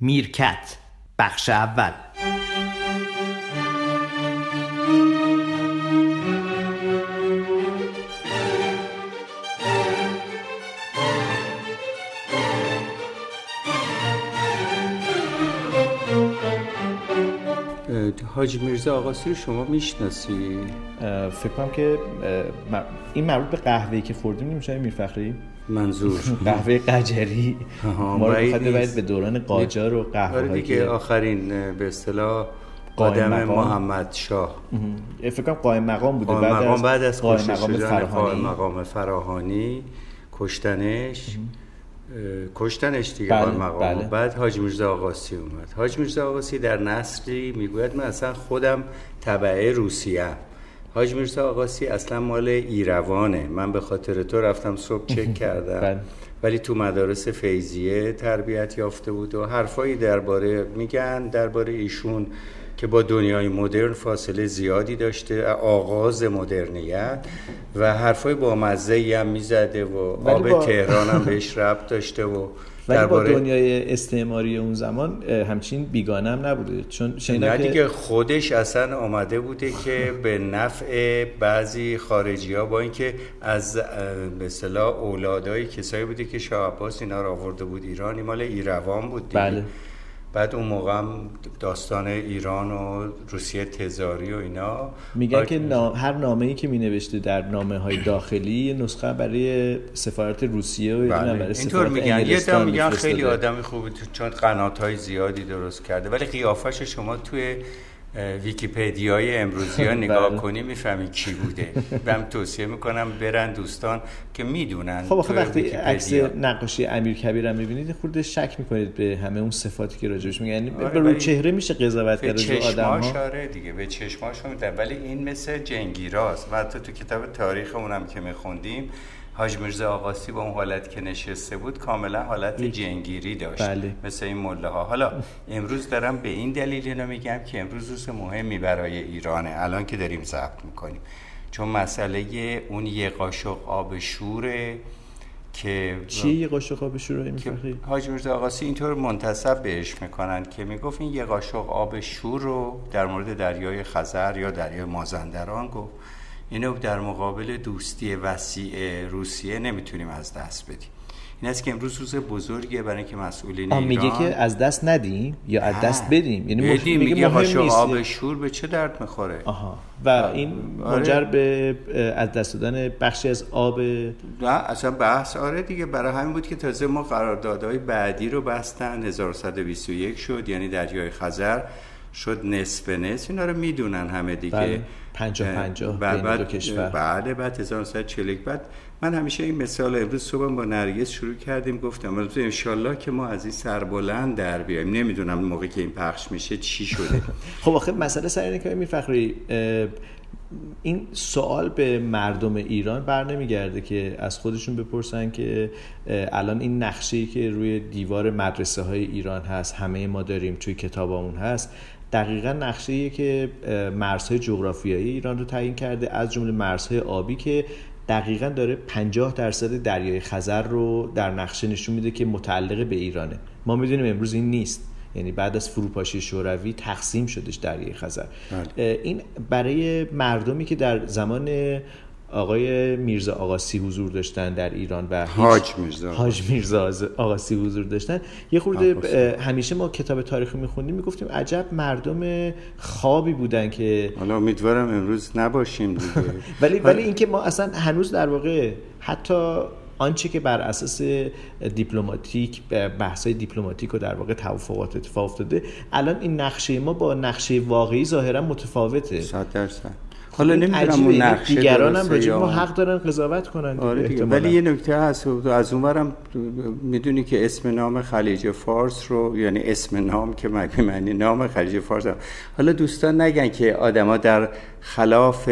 میرکت بخش اول حاج میرزا آقاسی رو شما می‌شناسی؟ فکر کنم که این مربوط به قهوه‌ای که خوردیم نمیشه میرفخری منظور. قهوه قجری. ما رو بخواد به دوران قاجار و قهوه آره دیگه آخرین به اصطلاح قدم محمد شاه. فکر کنم قائم مقام بوده. قائم بعد مقام بعد از قائم مقام فراهانی. مقام فراهانی کشتنش. کشتنش دیگه بله، مقام. بله. بعد حاج میرزا آقاسی اومد. حاج میرزا آقاسی در نسلی می‌گوید من اصلا خودم تبعه روسیه حاج میرزا آقاسی اصلا مال ایروانه من به خاطر تو رفتم صبح چک کردم بله. ولی تو مدارس فیضیه تربیت یافته بود و حرفایی درباره میگن درباره ایشون که با دنیای مدرن فاصله زیادی داشته آغاز مدرنیت و حرفای با مزه هم می‌زده و آب با... تهران هم بهش ربط داشته و ولی با دنیای استعماری اون زمان همچین بیگانه هم نبوده چون نه دیگه خودش اصلا آمده بوده که به نفع بعضی خارجی ها با اینکه از به اصطلاح اولادای کسایی بوده که شاه عباس اینا رو آورده بود ایران مال ایروان بود دیگه. بله. بعد اون موقع هم داستان ایران و روسیه تزاری و اینا. میگن که هر نامه ای که می نوشته در نامه های داخلی نسخه برای سفارت روسیه و بله. برای اینطور میگن. یه میگن خیلی آدمی خوبه چون قنات های زیادی درست کرده. ولی قیافش شما توی ویکیپدیای امروزی ها نگاه بله. کنی می‌فهمی کی بوده. بهم توصیه می‌کنم برن دوستان که می‌دونن خب آخه وقتی عکس نقاشی امیر کبیر هم می‌بینید خورده شک می‌کنید به همه اون صفاتی که راجبش میگن یعنی آره به چهره میشه قضاوت کرد به آدم ها آره دیگه به چشماش ولی این مثل جنگیراست. و حتی تو کتاب تاریخ اونم که میخوندیم حاج میرزا آقاسی با اون حالت که نشسته بود کاملا حالت جنگیری داشت. بله. مثل این مله ها حالا امروز دارم به این دلیل اینو میگم که امروز روز مهمی برای ایرانه الان که داریم ضبط می‌کنیم. چون مسئله اون یه قاشق آب شوره که چی یه قاشق آب شور که حاج میرزا آقاسی اینطور منتصب بهش می‌کنن که می‌گفت این یه قاشق آب شور رو در مورد دریای خزر یا دریای مازندران گفت. اینو در مقابل دوستی وسیع روسیه نمی‌تونیم از دست بدیم. این است که امروز روز بزرگیه برای اینکه مسئولین ایران میگه که از دست ندیم یا از دست بدیم؟ یعنی بدیم میگه مهم آب شور به چه درد می‌خوره؟ آها. و این آره. منجر به از دست دادن بخشی از آب نه اصلا بحث آره دیگه برای همین بود که تازه ما قراردادهای بعدی رو بستن. 1121 شد یعنی دریای خزر. شد نصف نصف. اینا رو می‌دونن همه دیگه. بله. پنجاه بین بعد دو کشور بله بعد 1940 بعد من همیشه این مثال امروز صبح با نرگس شروع کردیم گفتم امروز انشالله که ما از این سربلند در بیایم. نمی‌دونم موقعی که این پخش میشه چی شده. خب آخه مسئله سر اینه که فخری این سوال به مردم ایران بر نمیگرده که از خودشون بپرسن که الان این نقشه که روی دیوار مدرسه های ایران هست همه ما داریم توی کتابمون هست دقیقا نقشه که مرزهای جغرافیایی ایران رو تعیین کرده از جمله مرزهای آبی که دقیقا داره 50 درصد دریای خزر رو در نقشه نشون میده که متعلق به ایرانه. ما می‌دونیم امروز این نیست. یعنی بعد از فروپاشی شوروی تقسیم شدش دریای خزر. بله. این برای مردمی که در زمان آقای میرزا آقاسی حضور داشتن در ایران و حاج میرزا حاج میرزا آقاسی حضور داشتن. یه خورده همیشه ما کتاب تاریخی میخوندیم می‌گفتیم عجب مردم خوابی بودن که حالا امیدوارم امروز نباشیم دیگه. ولی ولی اینکه ما اصلا هنوز در واقع حتی آنچه که بر اساس دیپلماتیک بحث های دیپلماتیک و در واقع توافقات اتفاق افتاده الان این نقشه ما با نقشه واقعی ظاهرا متفاوته. 100 درصد. حالا نمی‌دونم اون نقشه دیگران هم راجع ما حق دارن قضاوت کنن آره دیگه. ولی یه نکته هست از اونورم می‌دونی که اسم نام خلیج فارس رو یعنی اسم نام که معنی نام خلیج فارس هم. حالا دوستان نگن که آدما در خلاف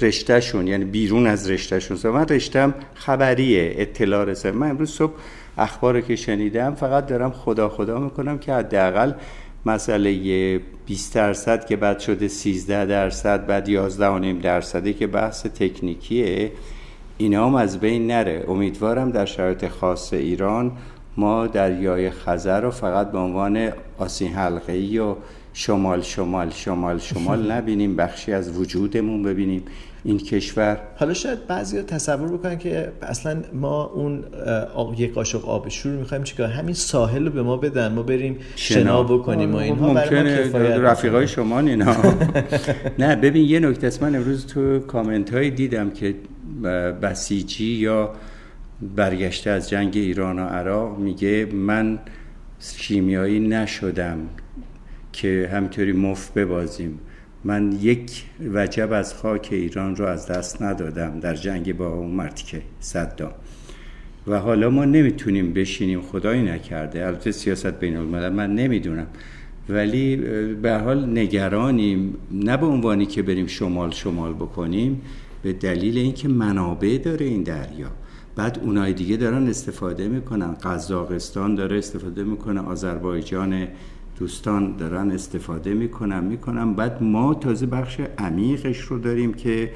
رشتهشون یعنی بیرون از رشتهشون من رشتم خبریه اطلاع رسه من امروز صبح اخبار که شنیدم فقط دارم خدا خدا می‌کنم که حداقل مسئله 20 درصد که بعد شده 13 درصد بعد 11 و نیم درصدی که بحث تکنیکیه اینا هم از بین نره. امیدوارم در شرایط خاص ایران ما دریای خزر رو فقط به عنوان آسین حلقه ای و شمال شمال شمال شمال نبینیم. بخشی از وجودمون ببینیم. این کشور. حالا شاید بعضی تصور بکنن که اصلا ما اون یک قاشق آب شور می‌خوایم چیکار؟ همین ساحل رو به ما بدن ما بریم شنا, بکنیم و اینها. ممکنه رفیقای شما اینا نه ببین یه نکته من امروز تو کامنت های دیدم که بسیجی یا برگشته از جنگ ایران و عراق میگه من شیمیایی نشدم که همطوری مف ببازیم. من یک وجب از خاک ایران رو از دست ندادم در جنگ با اون مرتیکه صدام. و حالا ما نمی‌تونیم بشینیم خدایی نکرده. البته سیاست بین الملل من نمی‌دونم. ولی به حال نگرانیم. نه به عنوانی که بریم شمال شمال بکنیم به دلیل اینکه منابع داره این دریا. بعد اونای دیگه دارن استفاده می‌کنن. قزاقستان داره استفاده می‌کنه آذربایجان دوستان دارن استفاده می‌کنن می‌کنن. بعد ما تازه بخش عمیقش رو داریم که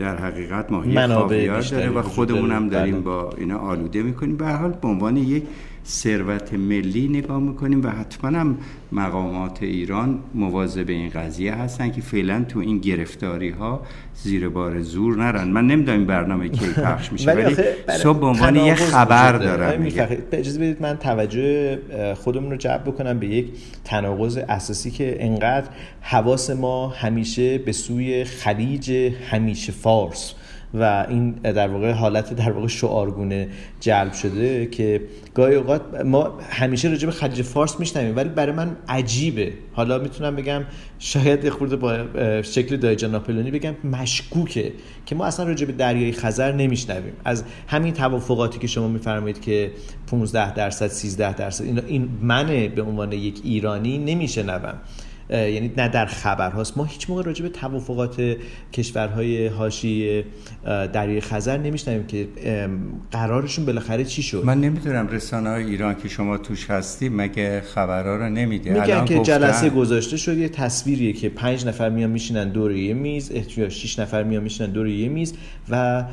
در حقیقت ماهی خاویار داره و خودمون هم داریم بله. با اینا آلوده می‌کنیم. به حال به عنوان یک ثروت ملی نگاه می‌کنیم و حتما هم مقامات ایران مواظب این قضیه هستن که فعلا تو این گرفتاری ها زیر بار زور نرن. من نمی‌دونم این برنامه کی پخش میشه ولی صبح به عنوان یه خبر دارم اجازه بدید من توجه خودمون رو جلب بکنم به یک تناقض اساسی که انقدر حواس ما همیشه به سوی خلیج همیشه فارس و این در واقع حالت در واقع شعارگونه جلب شده که گاهی اوقات ما همیشه راجع به خلیج فارس میشنویم ولی برای من عجیبه. حالا می‌تونم بگم شاید خورده با شکل دایجان ناپلونی بگم مشکوکه که ما اصلا راجع به دریای خزر نمیشنویم. از همین توافقاتی که شما میفرمایید که 15 درصد 13 درصد این من به عنوان یک ایرانی نمیشنوم. یعنی نه در خبر هاست. ما هیچ موقع راجع به توافقات کشورهای هاشی دریای خزر نمیشنویم که قرارشون بالاخره چی شد؟ من نمی‌دونم رسانه های ایران که شما توش هستی مگه خبرها رو نمیده میگن که جلسه گذاشته شد یه تصویریه که پنج نفر میان میشینن دور یه میز یا 6 نفر میان میشینن دور یه میز و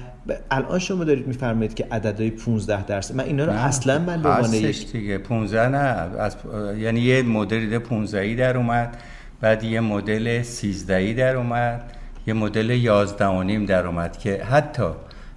الان شما دارید میفرمایید که عددهای 15 درصد. من اینا رو اصلا من به عنوان یک دیگه. 15 نه از یعنی یه مدل 15 ای در اومد بعد یه مدل 13 ای در اومد یه مدل 11 و نیم در اومد که حتی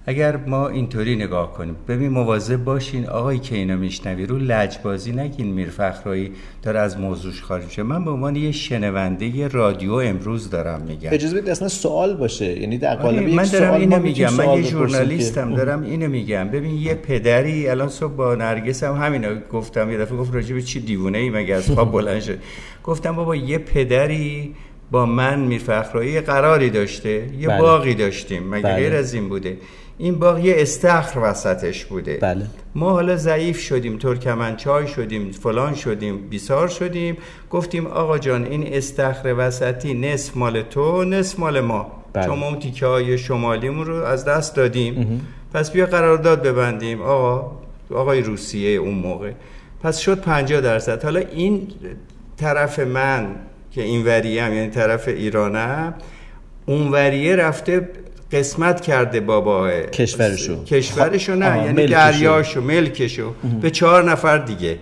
اگر ما اینطوری نگاه کنیم ببین مواظب باشین آقایی که اینا میشنوی رو لجبازی نگین میر فخرایی داره از موضوعش خارج میشه. من به عنوان یه شنونده رادیو امروز دارم میگم. اجازه بدید اصلا سوال باشه. یعنی در قالب من دارم اینو میگم. من یه ژورنالیستم دارم اینو میگم. ببین یه پدری الان صبح با نرگس هم همینا گفتم یه دفعه گفت راجع به چی دیوونه ای مگه از خواب بلند شد. گفتم بابا یه پدری با من میر فخرایی قراری داشته یه بله. باقی داشتیم مگه بله. غیر از این بوده؟ این باغ یه استخر وسطش بوده. بله. ما حالا ضعیف شدیم ترکمنچای شدیم فلان شدیم بیسار شدیم. گفتیم آقا جان این استخر وسطی نصف مال تو نصف مال ما. بله. چون ما اون تیکه های شمالیمون رو از دست دادیم. پس بیا قرارداد ببندیم. آقا آقای روسیه اون موقع. پس شد 50 درصد. حالا این طرف من که این وریم یعنی طرف ایرانم اون وریه رفته قسمت کرده بابا. کشورشو. کشورشو نه یعنی دریاشو ملکشو. به چهار نفر دیگه.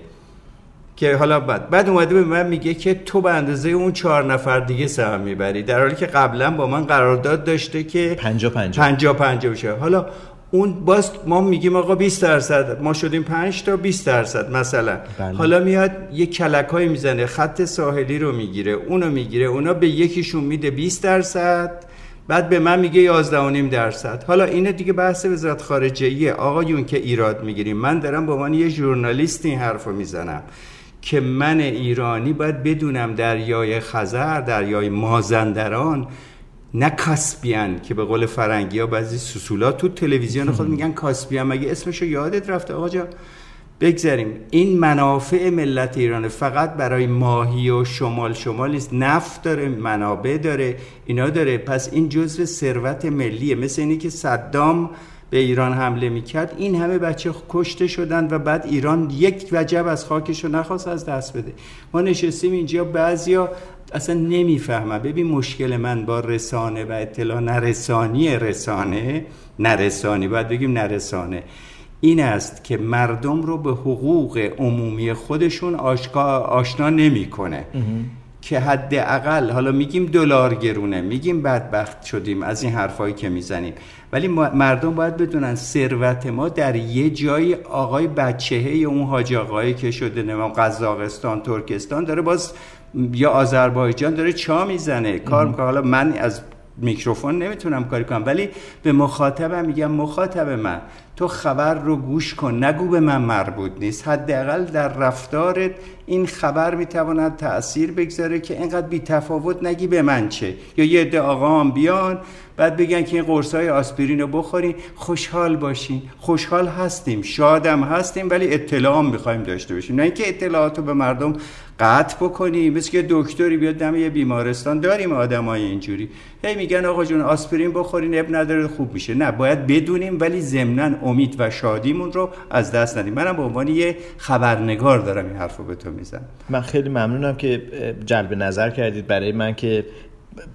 که حالا بعد بعد اومده به من میگه که تو به اندازه اون چهار نفر دیگه سهم می‌بری. در حالی که قبلا با من قرارداد داشته که پنجا پنجا. پنجا پنجا بشه. حالا اون باز ما میگیم آقا 20 درصد. ما شدیم 5 تا 20 درصد مثلا. بله. حالا میاد یه کلک های می‌زنه. خط ساحلی رو می‌گیره اونو می‌گیره اونا به یکیشون میده 20 درصد. بعد به من میگه 11 درصد. حالا اینه دیگه بحث وزارت خارجه آقایون که ایراد می‌گیریم. من دارم به عنوان یه ژورنالیست این حرفو می‌زنم که من ایرانی باید بدونم دریای خزر دریای مازندران نه کاسپیان که به قول فرنگی ها بعضی سسولا تو تلویزیون خود میگن کاسپیان. مگه اسمشو یادت رفته آقا جا بگذاریم. این منافع ملت ایران فقط برای ماهی و شمال شمال نیست. نفت داره منابع داره اینا داره. پس این جزء ثروت ملیه. مثل اینی که صدام به ایران حمله می‌کرد. این همه بچه کشته شدن و بعد ایران یک وجب از خاکش رو نخواست از دست بده. ما نشستیم اینجا. بعضیا اصلا نمی‌فهمم ببین مشکل من با رسانه و اطلاع نرسانی رسانه. نرسانی. باید بگیم نرسانه. این است که مردم رو به حقوق عمومی خودشون آشنا نمی‌کنه. که حداقل حالا میگیم دلار گرونه میگیم بدبخت شدیم از این حرفایی که می‌زنیم. ولی مردم باید بدونن ثروت ما در یه جای آقای بچهه اون حاج آقایی که شده نمیم قزاقستان ترکستان داره باز یا آذربایجان داره چا می‌زنه. کار می‌کنه حالا من از میکروفون نمی‌تونم کاری کنم ولی به مخاطبم میگم مخاطب من تو خبر رو گوش کن. نگو به من مربوط نیست. حداقل در رفتارت این خبر می‌تواند تاثیر بگذاره که اینقدر بی تفاوت نگی به من چه. یا یه عده آقا هم بیان بعد بگن که این قرص های آسپرین رو بخورین. خوشحال باشین. خوشحال هستیم. شادم هستیم ولی اطلاع هم می‌خوایم داشته باشیم. نه اینکه اطلاعات رو به مردم قطع بکنیم. مثل که دکتری بیاد دم یه بیمارستان. داریم آدمای اینجوری. هی میگن آقا جون آسپرین بخورین اب نداره خوب میشه. نه باید بدونیم ولی ضمنا امید و شادیمون رو از دست ندیم. منم به عنوان یه خبرنگار دارم این حرفو به تو می‌زنم من خیلی ممنونم که جلب نظر کردید. برای من که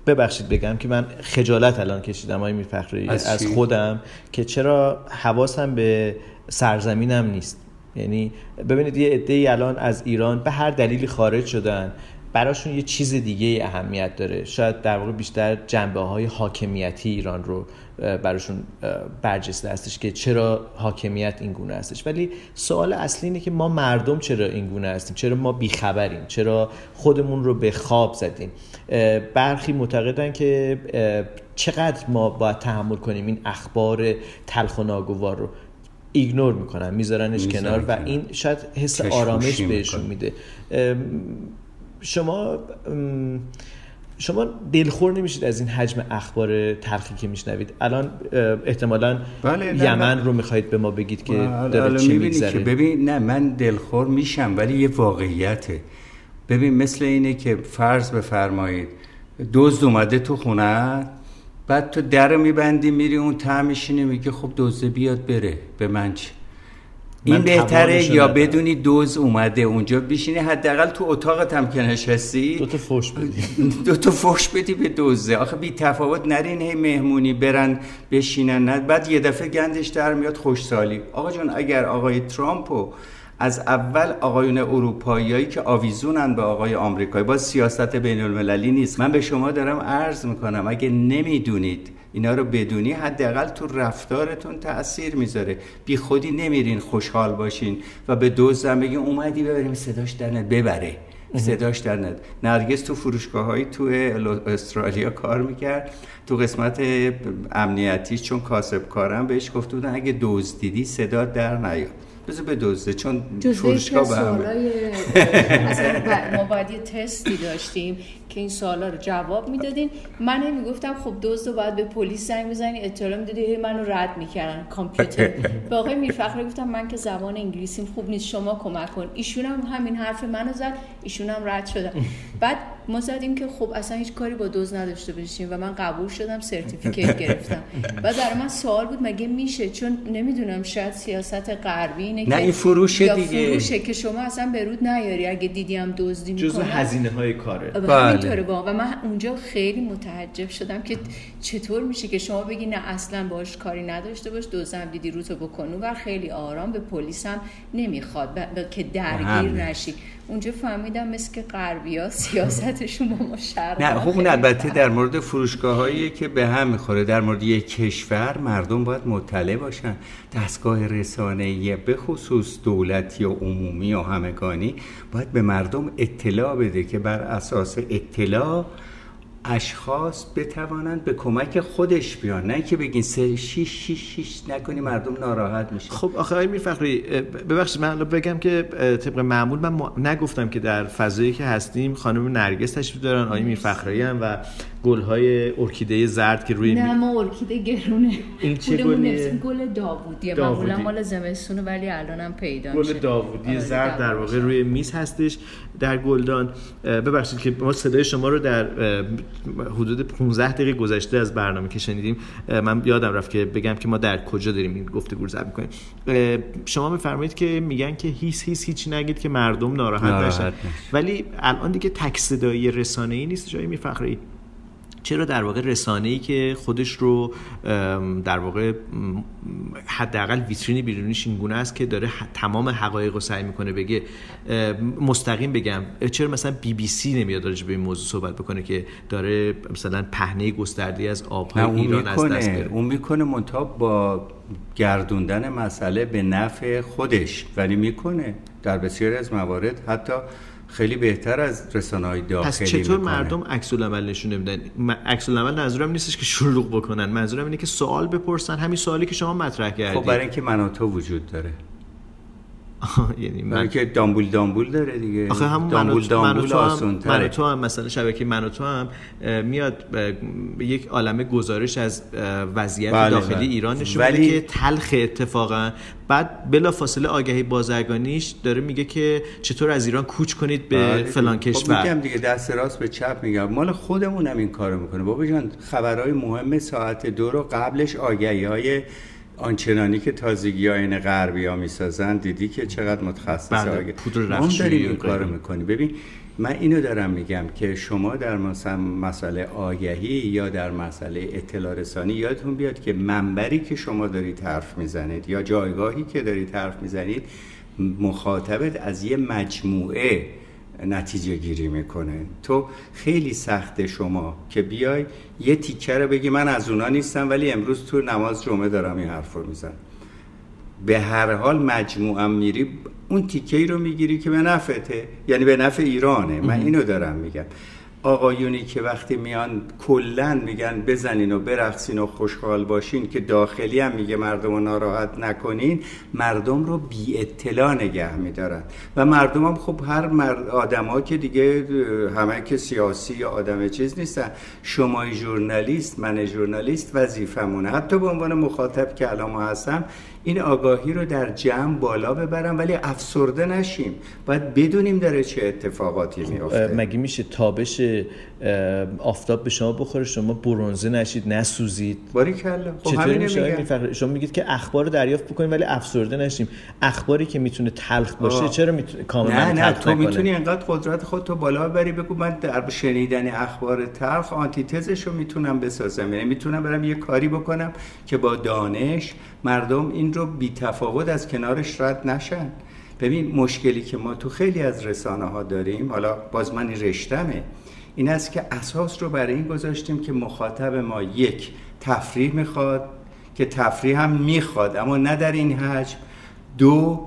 ببخشید بگم که من خجالت الان کشیدم های میفخری از, از خودم که چرا حواسم به سرزمینم نیست. یعنی ببینید یه عده الان از ایران به هر دلیلی خارج شدن براشون یه چیز دیگه اهمیت داره. شاید در واقع بیشتر جنبه های حاکمیتی ایران رو براشون برجسته هستش که چرا حاکمیت این گونه هستش. ولی سوال اصلی اینه که ما مردم چرا این گونه هستیم؟ چرا ما بیخبریم؟ چرا خودمون رو به خواب زدیم؟ برخی معتقدن که چقدر ما باید تحمل کنیم این اخبار تلخ و ناگوار رو؟ ایگنور می‌کنن میذارنش کنار و این شاید حس آرامش بهشون میده. شما شما دلخور نمیشید از این حجم اخبار تلخی که میشنوید؟ الان احتمالا بله یمن رو می‌خواید به ما بگید که بله، داره چی میگذره. ببین نه من دلخور میشم ولی یه واقعیته. ببین مثل اینه که فرض بفرمایید دزد اومده تو خونه بعد تو در میبندی میری اون ته میشینی میگه خب دزده بیاد بره به من چی؟ این بهتره یا بدونی دوز اومده اونجا بشینی حداقل تو اتاقت هم که نشستی دو تا فوش بدی. دو تا فوش بدی به دوزه. آخه بی تفاوت نرین هی مهمونی برن بشینن. نه بعد یه دفعه گندش در میاد خوشسالی. آقا جان اگر آقای ترامپو از اول آقایون اروپاییایی که آویزونن به آقای آمریکایی با سیاست بین المللی نیست. من به شما دارم عرض می‌کنم اگه نمی‌دونید اینا رو بدونی حداقل تو رفتارتون تاثیر می‌ذاره. بی خودی نمیرین خوشحال باشین و به دوزم بگین اومدی ببریم صداش در ببره. صداش در ند نرگس تو فروشگاه هایی تو استرالیا کار می‌کرد. تو قسمت امنیتیش چون کاسب کارم بهش گفته بودن اگه دوز دیدی صدا در نیاد. بذار به دوزده چون فروشگاه به ما باید یه تستی داشتیم که این سوالا رو جواب می‌دادین. من هم می‌گفتم خب دزد باید به پلیس زنگ بزنی اطلاع می‌دادی هی منو رد می‌کردن کامپیوتر. به آقای میرفخر گفتم من که زبان انگلیسیم خوب نیست شما کمک کن. ایشون هم همین حرف منو زد ایشون هم رد شدن. بعد ما زدیم که خب اصلا هیچ کاری با دوز نداشته باشیم و من قبول شدم سرتیفیکیت گرفتم. و در من سوال بود مگه میشه؟ چون نمی‌دونم شاید سیاست غربی اینه نه این فروشه دیگه. فروشه که شما اصلا برود نیاری اگه دیدی هم دزدی می‌کنه جزء هزینه های کاره بله. با و من اونجا خیلی متعجب شدم که چطور میشه که شما بگی نه اصلا باش کاری نداشته باش دوزم دیدی روتو بکنو و خیلی آرام به پلیس هم نمی‌خواد که درگیر نشی. اونجا فهمیدم مثل که غربی ها سیاستشون با ما نه خب اون البته در مورد فروشگاه هایی که به هم می‌خوره. در مورد یک کشور مردم باید مطلع باشن. دستگاه رسانه به خصوص دولتی و عمومی و همگانی باید به مردم اطلاع بده که بر اساس اطلاع اشخاص بتوانند به کمک خودش بیان. نه که بگین سه شیش شیش شیش نکنی مردم ناراحت میشه خب آخه آقای میرفخری ببخشید من بگم که طبق معمول من نگفتم که در فضایی که هستیم خانم نرگس تشریف دارن آقای میرفخری هم و گل های ارکیده زرد که روی نه ما ارکیده گرونه. این چه گلیه؟ گل داوودیه. معمولا مال زمستونه ولی الانم پیدا گل داوودی آره، زرد در واقع روی میز هستش. در گلدان ببخشید که ما صدای شما رو در حدود 15 دقیقه گذشته از برنامه که شنیدیم من یادم رفت که بگم که ما در کجا داریم این گفتگو رو ضبط می‌کنیم. شما میفرمایید که میگن که هیچ هیچ هیچ نگید که مردم ناراحت, ناراحت ولی الان دیگه تک صدایی رسانه‌ای نیست جایی میفخری چرا در واقع رسانه ای که خودش رو در واقع حداقل ویترین بیرونیش این گونه است که داره تمام حقایق رو سعی می‌کنه بگه مستقیم بگم. چرا مثلا بی بی سی نمیاد راجع به این موضوع صحبت بکنه که داره مثلا پهنه گسترده از آبهای ایران از دست میره؟ اون می‌کنه منتها با گردوندن مسئله به نفع خودش ولی می‌کنه در بسیاری از موارد. حتی خیلی بهتر از رسانه های داخلی پس چطور مردم عکس العمل نشون نمیدن؟ عکس العمل منظورم نیستش که شلوغ بکنن. منظورم اینه که سوال بپرسن. همین سوالی که شما مطرح کردید خب برای اینکه من تو وجود داره. یعنی من که دامبول دامبول داره دیگه. آخه هم دامبول دامبول آسان من تو هم مثلا شبکه من تو هم میاد یک عالمه گزارش از وضعیت بله داخلی بله. ایران نشون ولی... که تلخ اتفاقا. بعد بلا فاصله آگهی بازرگانیش داره میگه که چطور از ایران کوچ کنید به بله. فلان خب کشور. میگم دیگه دست راست به چپ میگم. مال خودمون هم این کارو می‌کنه. بابا جان خبرهای مهم ساعت دو رو قبلش آگهی های آنچنانی که تازگی این غربی ها می‌سازن دیدی که چقدر متخصص بله پودر ما داریم این کارو می‌کنی. ببین من اینو دارم میگم که شما در مثلا مسئله آگهی یا در مسئله اطلاع رسانی یادتون بیاد که منبری که شما دارید حرف می‌زنید یا جایگاهی که دارید حرف می‌زنید مخاطبت از یه مجموعه نتیجه گیری می‌کنه. تو خیلی سخته شما که بیای یه تیکه رو بگی من از اونا نیستم ولی امروز تو نماز جمعه دارم این حرف رو میزن به هر حال مجموعا میری اون تیکه ای رو می‌گیری که به نفته یعنی به نفع ایرانه. من اینو دارم میگم. آقایونی که وقتی میان کلا میگن بزنین و برقصین و خوشحال باشین که داخلی هم میگه مردم رو ناراحت نکنین مردم رو بی اطلاع نگه میدارن. و مردم هم خب هر مرد آدم که دیگه همه که سیاسی یا آدم چیز نیستن. شما ژورنالیست من ژورنالیست وظیفمونه حتی به عنوان مخاطب که الان هستم این آگاهی رو در جمع بالا ببرم ولی افسرده نشیم. باید بدونیم داره چه اتفاقاتی میفته مگه میشه تابش آفتاب به شما بخوره شما برونزه نشید نسوزید. باری کلا. خب چطوری میشه؟ شما میگید که اخبار رو دریافت بکنیم ولی افسرده نشیم. اخباری که می‌تونه تلخ باشه چرا می‌تونه کاملا نه نه تو می‌تونی انقدر قدرت خود تو بالا ببری بگو من در شنیدن اخبار تلخ آنتیتزش رو می‌تونم بسازم. یعنی می‌تونم برم یه کاری بکنم که با دانش مردم این رو بی تفاوت از کنارش رد نشن. ببین مشکلی که ما تو خیلی از رسانه ها داریم حالا باز من رشتمه این است که اساس رو برای این گذاشتیم که مخاطب ما یک تفریح می‌خواد که تفریح هم می‌خواد اما نه در این حجم. دو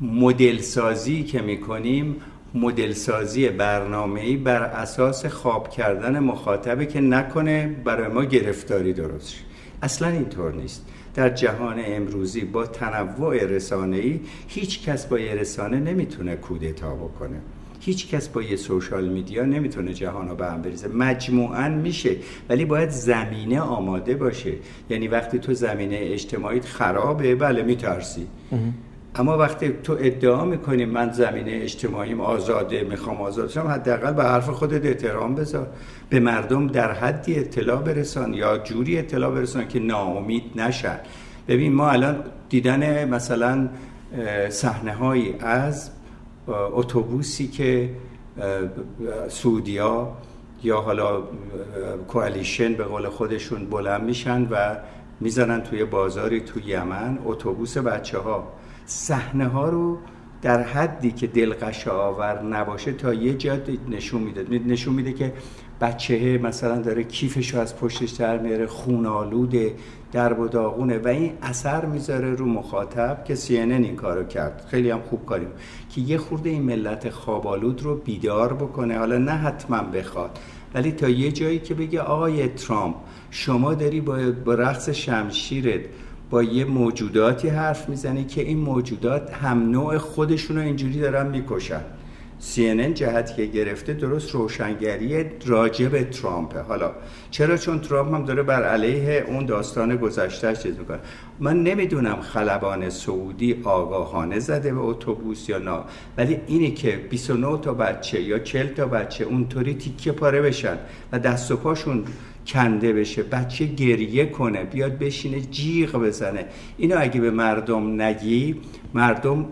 مدل سازی که می‌کنیم مدل سازی برنامه‌ای بر اساس خواب کردن مخاطبه که نکنه برای ما گرفتاری درست اصلا اینطور نیست. در جهان امروزی با تنوع رسانه‌ای هیچ کس با یه رسانه نمی‌تونه کودتا بکنه. هیچ کس با یه سوشال میدیا نمی‌تونه جهان رو به هم بریزه. مجموعا میشه ولی باید زمینه آماده باشه. یعنی وقتی تو زمینه اجتماعیت خرابه بله میترسی. اما وقتی تو ادعا می‌کنی من زمینه اجتماعیم آزاده می‌خوام آزاد شم حداقل به حرف خودت احترام بذار. به مردم در حدی اطلاع برسان یا جوری اطلاع برسان که ناامید نشن. ببین ما الان دیدن مثلا صحنه هایی از اتوبوسی که سعودیا یا حالا کوالیشن به قول خودشون بلند میشن و می‌زنن توی بازاری توی یمن اتوبوس بچه ها صحنه ها رو در حدی که دلقش آور نباشه تا یه جا نشون میده. نشون میده که بچه مثلا داره کیفش رو از پشتش در میاره خونالوده درب و داغونه و این اثر می‌ذاره رو مخاطب که سی این کارو کرد. خیلی هم خوب کاریم. که یه خورده این ملت خوابالود رو بیدار بکنه. حالا نه حتما بخواد ولی تا یه جایی که بگه آقای ترامپ شما داری با رقص شمشیرت با یه موجوداتی حرف می‌زنی که این موجودات هم نوع خودشون رو اینجوری دارن می‌کشن. CNN جهتی که گرفته درست روشنگری راجع به ترامپه حالا چرا؟ چون ترامپ هم داره بر علیه اون داستان گذشته چیز می‌کنه. من نمی‌دونم خلبان سعودی آگاهانه زده به اتوبوس یا نه. ولی اینی که 29 تا بچه یا 40 تا بچه اونطوری تیکه پاره بشن و دست و پاشون کنده بشه بچه گریه کنه بیاد بشینه جیغ بزنه. اینو اگه به مردم نگی مردم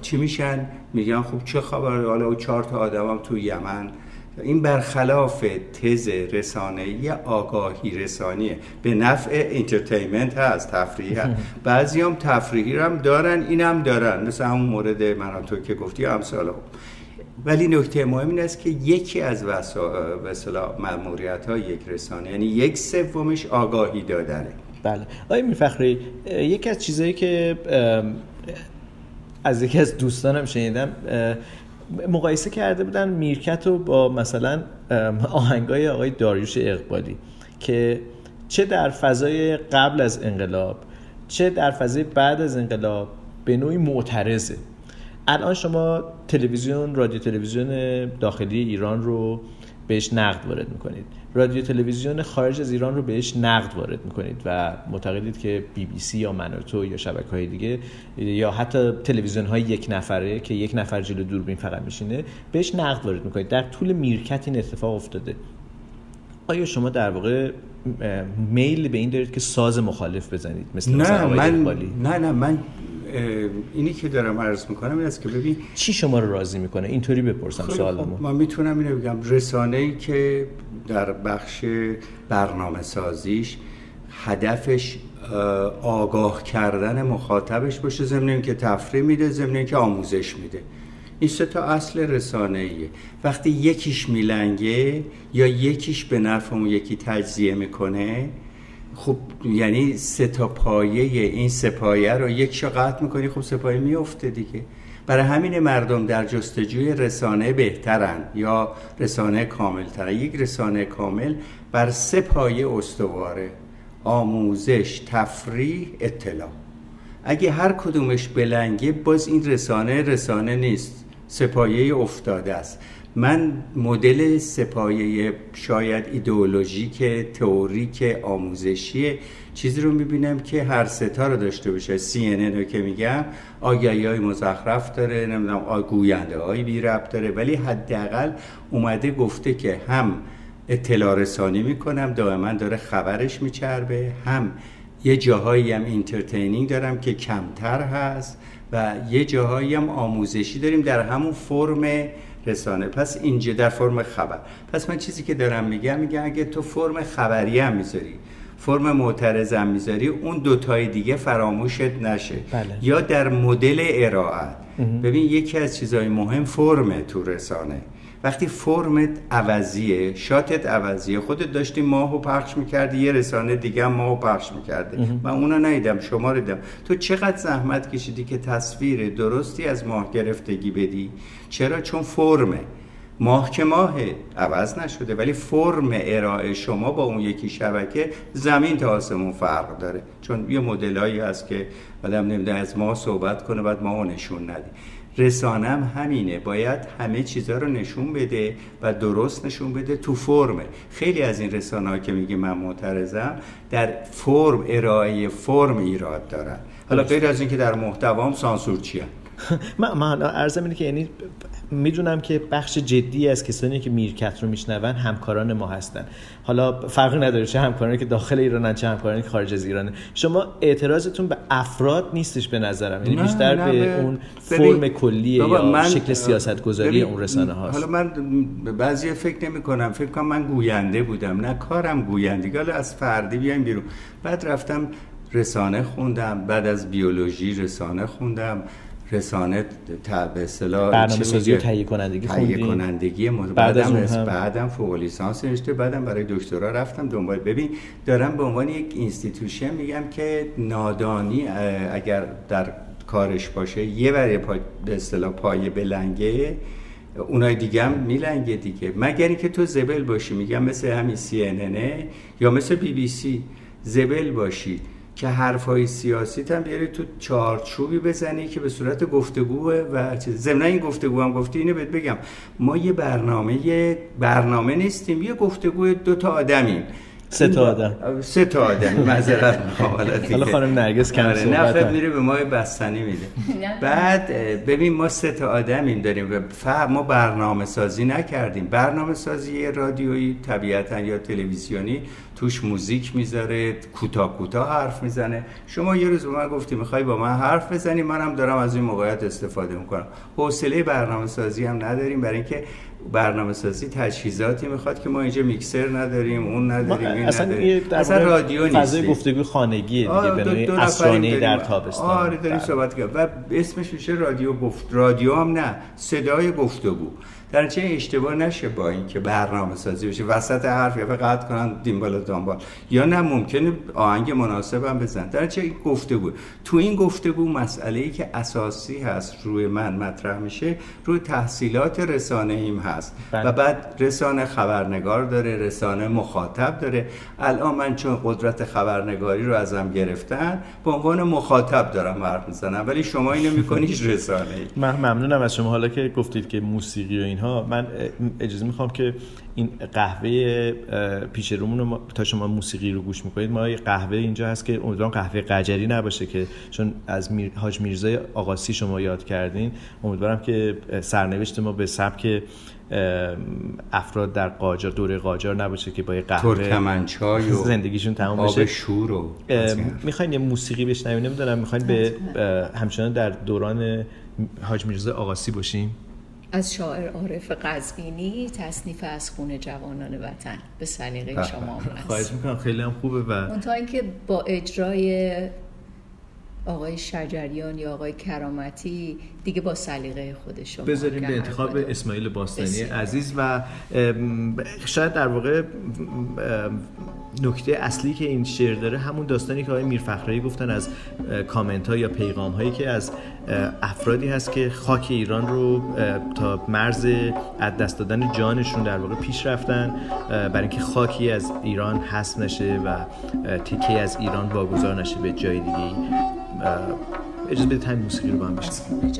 چی میشن؟ میگن خب چه خبر؟ حالا چهار تا آدمم تو یمن. این برخلاف تز رسانه یا آگاهی رسانیه. به نفع انترتینمنت هست تفریح هست. بعضی هم تفریحی هم دارن این هم دارن. مثل همون مورد من تو که گفتی امثال ولی نکته مهم این است که یکی از وسایل مأموریت های یک رسانه یعنی یک سومش آگاهی دادنه. بله. آقای میرفخری یکی از چیزهایی که از یکی از دوستانم شنیدم مقایسه کرده بودن میرکت رو با مثلا آهنگای آقای داریوش اقبالی که چه در فضای قبل از انقلاب چه در فضای بعد از انقلاب به نوعی معترضه. الان شما تلویزیون رادیو تلویزیون داخلی ایران رو بهش نقد وارد می‌کنید. رادیو تلویزیون خارج از ایران رو بهش نقد وارد می‌کنید و معتقدید که بی بی سی یا منوتو یا شبکه های دیگه یا حتی تلویزیون های یک نفره که یک نفر جلو دوربین فقط میشینه بهش نقد وارد می‌کنید. در طول میرکت این اتفاق افتاده. آیا شما در واقع میل به این دارید که ساز مخالف بزنید؟ مثل نه من نه نه من اینی که دارم عرض می‌کنم این است که ببین چی شما رو راضی می‌کنه؟ اینطوری بپرسم خب، سوالمو من می‌تونم اینو بگم. رسانه ای که در بخش برنامه سازیش هدفش آگاه کردن مخاطبش باشه ضمن که تفریح میده ضمن که آموزش میده. این سه تا اصل رسانه ایه وقتی یکیش میلنگه یا یکیش به نفع اون یکی تجزیه می‌کنه خب یعنی سه تا پایه این سه پایه رو یک شا قطع می‌کنی خب سه پایه میفته دیگه. برای همین مردم در جستجوی رسانه بهترن یا رسانه کامل ترن یک رسانه کامل بر سه پایه استواره آموزش تفریح اطلاع. اگه هر کدومش بلنگه باز این رسانه رسانه نیست. سپایه افتاده است. من مدل سپایه شاید ایدئولوژیک تئوریک آموزشی چیزی رو می‌بینم که هر ستا رو داشته باشه. سی رو که میگم آگهی های مزخرف داره نمی‌دونم گوینده های بی رب داره. ولی حداقل اومده گفته که هم اطلاع رسانی می‌کنم دائما داره خبرش میچربه. هم یه جاهایی هم entertaining دارم که کمتر هست و یه جاهایی هم آموزشی داریم در همون فرم رسانه. پس اینجا در فرم خبر. پس من چیزی که دارم میگم میگم اگه تو فرم خبری هم می‌ذاری فرم معترض هم می‌ذاری اون دوتای دیگه فراموشت نشه. بله. یا در مدل ارائه ببین یکی از چیزهای مهم فرم تو رسانه. وقتی فرمت عوضیه شاتت عوضیه خودت داشتی ماهو پخش می‌کردی یه رسانه دیگه هم ماهو پخش می‌کرده. من اونو ندیدم شما رو دیدم. تو چقدر زحمت کشیدی که تصویر درستی از ماه گرفتگی بدی؟ چرا؟ چون فرمه ماه که ماه عوض نشده ولی فرم ارائه شما با اون یکی شبکه زمین تا آسمون فرق داره. چون یه مدلایی هست که بعدم نمیده از ما صحبت کنه بعد ما نشون ندیم رسانم همینه. باید همه چیزها رو نشون بده و درست نشون بده تو فرمه. خیلی از این رسانه که میگه من معترضم در فرم ارائه فرم ایراد دارن. حالا غیر از اینکه در محتوام سانسور چیه؟ من من اینه که یعنی می‌دونم که بخش جدی از کسانی که میرکت رو میشنون همکاران ما هستن. حالا فرقی نداره چه همکارانی که داخل ایرانن چه همکارانی که خارج از ایرانه شما اعتراضتون به افراد نیستش به نظرم. یعنی بیشتر به اون فرم کلی یا من شکل سیاست گذاری اون رسانه هاست. حالا من به بعضی فکر نمی کنم فکر کنم من گوینده بودم. نه کارم گویندگی حالا از فردی بیایم بیرون. بعد رفتم رسانه خوندم. بعد از بیولوژی رسانه خوندم. رسانه به اصطلاح برنامه سازی و تهیه کنندگی تهیه کنندگی بعدم بعدم فوق لیسانس نوشته بعدم برای دکترا رفتم دنبال. ببین دارم به عنوان یک institution میگم که نادانی اگر در کارش باشه یه برای پا به اصطلاح پایه بلنگه اونای دیگه هم میلنگه دیگه. مگر اینکه تو زبل باشی میگم مثل همین سی یا مثل بی بی سی زبل باشی. که حرفای سیاسی هم بیاری تو چارچوبی بزنی که به صورت گفتگو و ضمن این گفتگو هم گفتی اینو بهت بگم. ما یه برنامه برنامه نیستیم یه گفتگو دو تا آدمیم. سه تا آدم. سه تا آدم معذرت حالا خانم نرگس کم آره، صحبت نفر میره به ما بستنی میده بعد ببین ما سه تا آدمیم داریم و ما برنامه سازی نکردیم. برنامه سازی رادیویی طبیعتا یا تلویزیونی توش موزیک می‌ذاره کوتاه کوتاه حرف می‌زنه. شما یه روز به من گفتی می‌خوای با من حرف بزنی؟ منم دارم از این موقعیت استفاده می‌کنم. حوصله برنامه سازی هم نداریم برای اینکه برنامه سازی تجهیزاتی می‌خواد که ما اینجا میکسر نداریم اون نداریم این اصلا نداریم. اصلا رادیو نیست فضای گفتگو خانگیه دیگه به نوعی اسرانه در تابستان. آره داریم بله. صحبت کرد و اسمش میشه رادیو گفت رادیو هم نه صدای گفتگو. در چه اشتباه نشه با اینکه برنامه سازی بشه؟ وسط حرف یا قطع کنن دیمبال دنبال. یا نه ممکنه آهنگ مناسب هم بزن در چه گفتگو؟ تو این گفتگو مسئله ای که اساسی هست روی من مطرح میشه روی تحصیلات رسانه ایم هست. بله. و بعد رسانه خبرنگار داره رسانه مخاطب داره. الان من چون قدرت خبرنگاری رو ازم گرفتن به عنوان مخاطب دارم حرف می‌زنم. ولی شما اینو میکنیش رسانه ای من ممنونم از شما. حالا که گفتید که موسیقی و اینها من اجازه می‌خوام که این قهوه پیش رومون تا شما موسیقی رو گوش می‌کنید ما قهوه اینجا هست که امیدوارم قهوه قجری نباشه که چون از میر... حاج میرزای آقاسی شما یاد کردین. امیدوارم که سرنوشت ما به سبک افراد در قاجار دوره قاجار نباشه که با یه قهوه ترکمنچای و زندگیشون تمام بشه. شور و می‌خواین یه موسیقی بشنویم نمی‌دونم می‌خواین به همچنان در دوران حاج میرزا آقاسی باشیم از شاعر عارف قزوینی تصنیف از خون جوانان وطن. به سلیقه. شما خواهش می‌کنم خیلی هم خوبه و اون اینکه با اجرای آقای شجریان یا آقای کرامتی دیگه با سلیقه خودشون بذاریم به انتخاب اسماعیل باستانی عزیز و شاید در واقع نکته اصلی که این شعر داره همون داستانی که آقای میرفخرایی گفتن از کامنت ها یا پیغام هایی که از افرادی هست که خاک ایران رو تا مرز از دست دادن جانشون در واقع پیش رفتن برای اینکه خاکی از ایران حذف نشه و تیکه از ایران واگذار نشه به جای دیگه اجازه بدید همین موسیقی رو با هم بشنویم.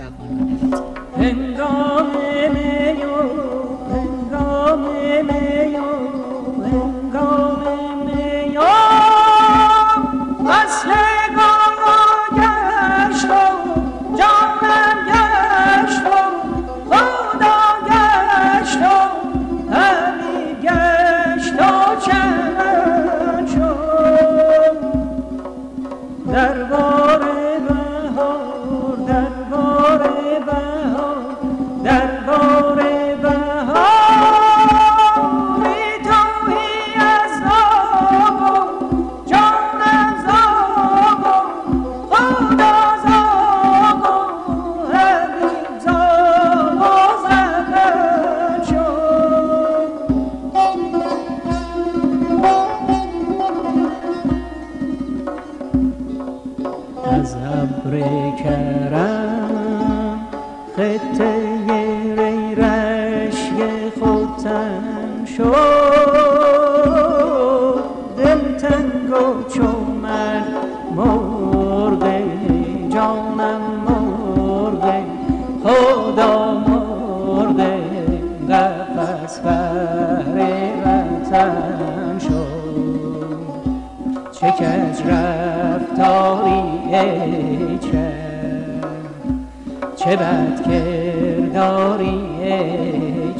کرداری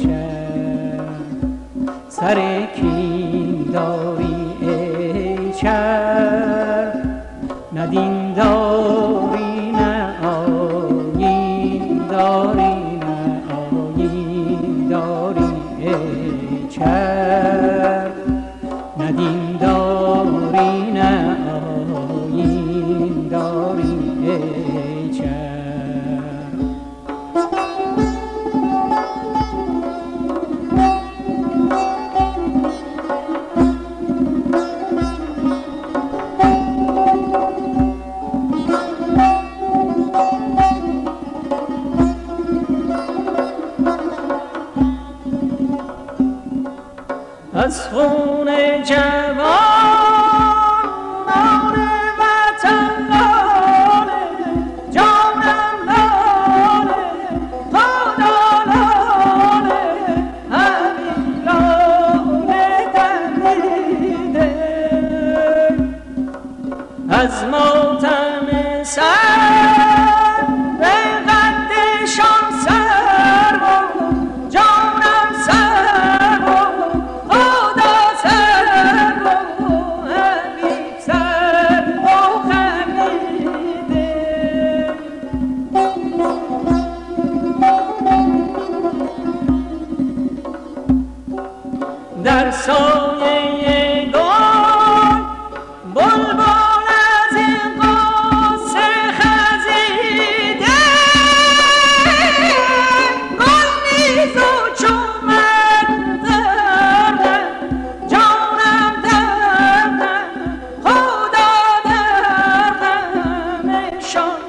چه؟ سر داری؟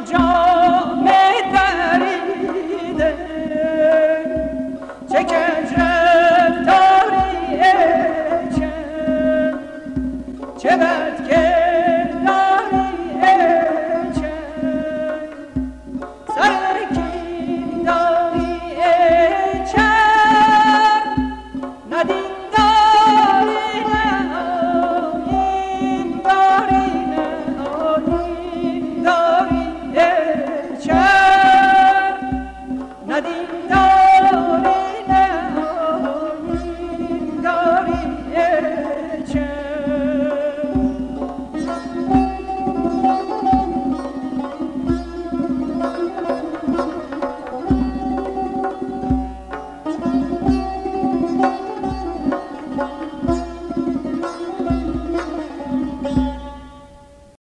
Joe.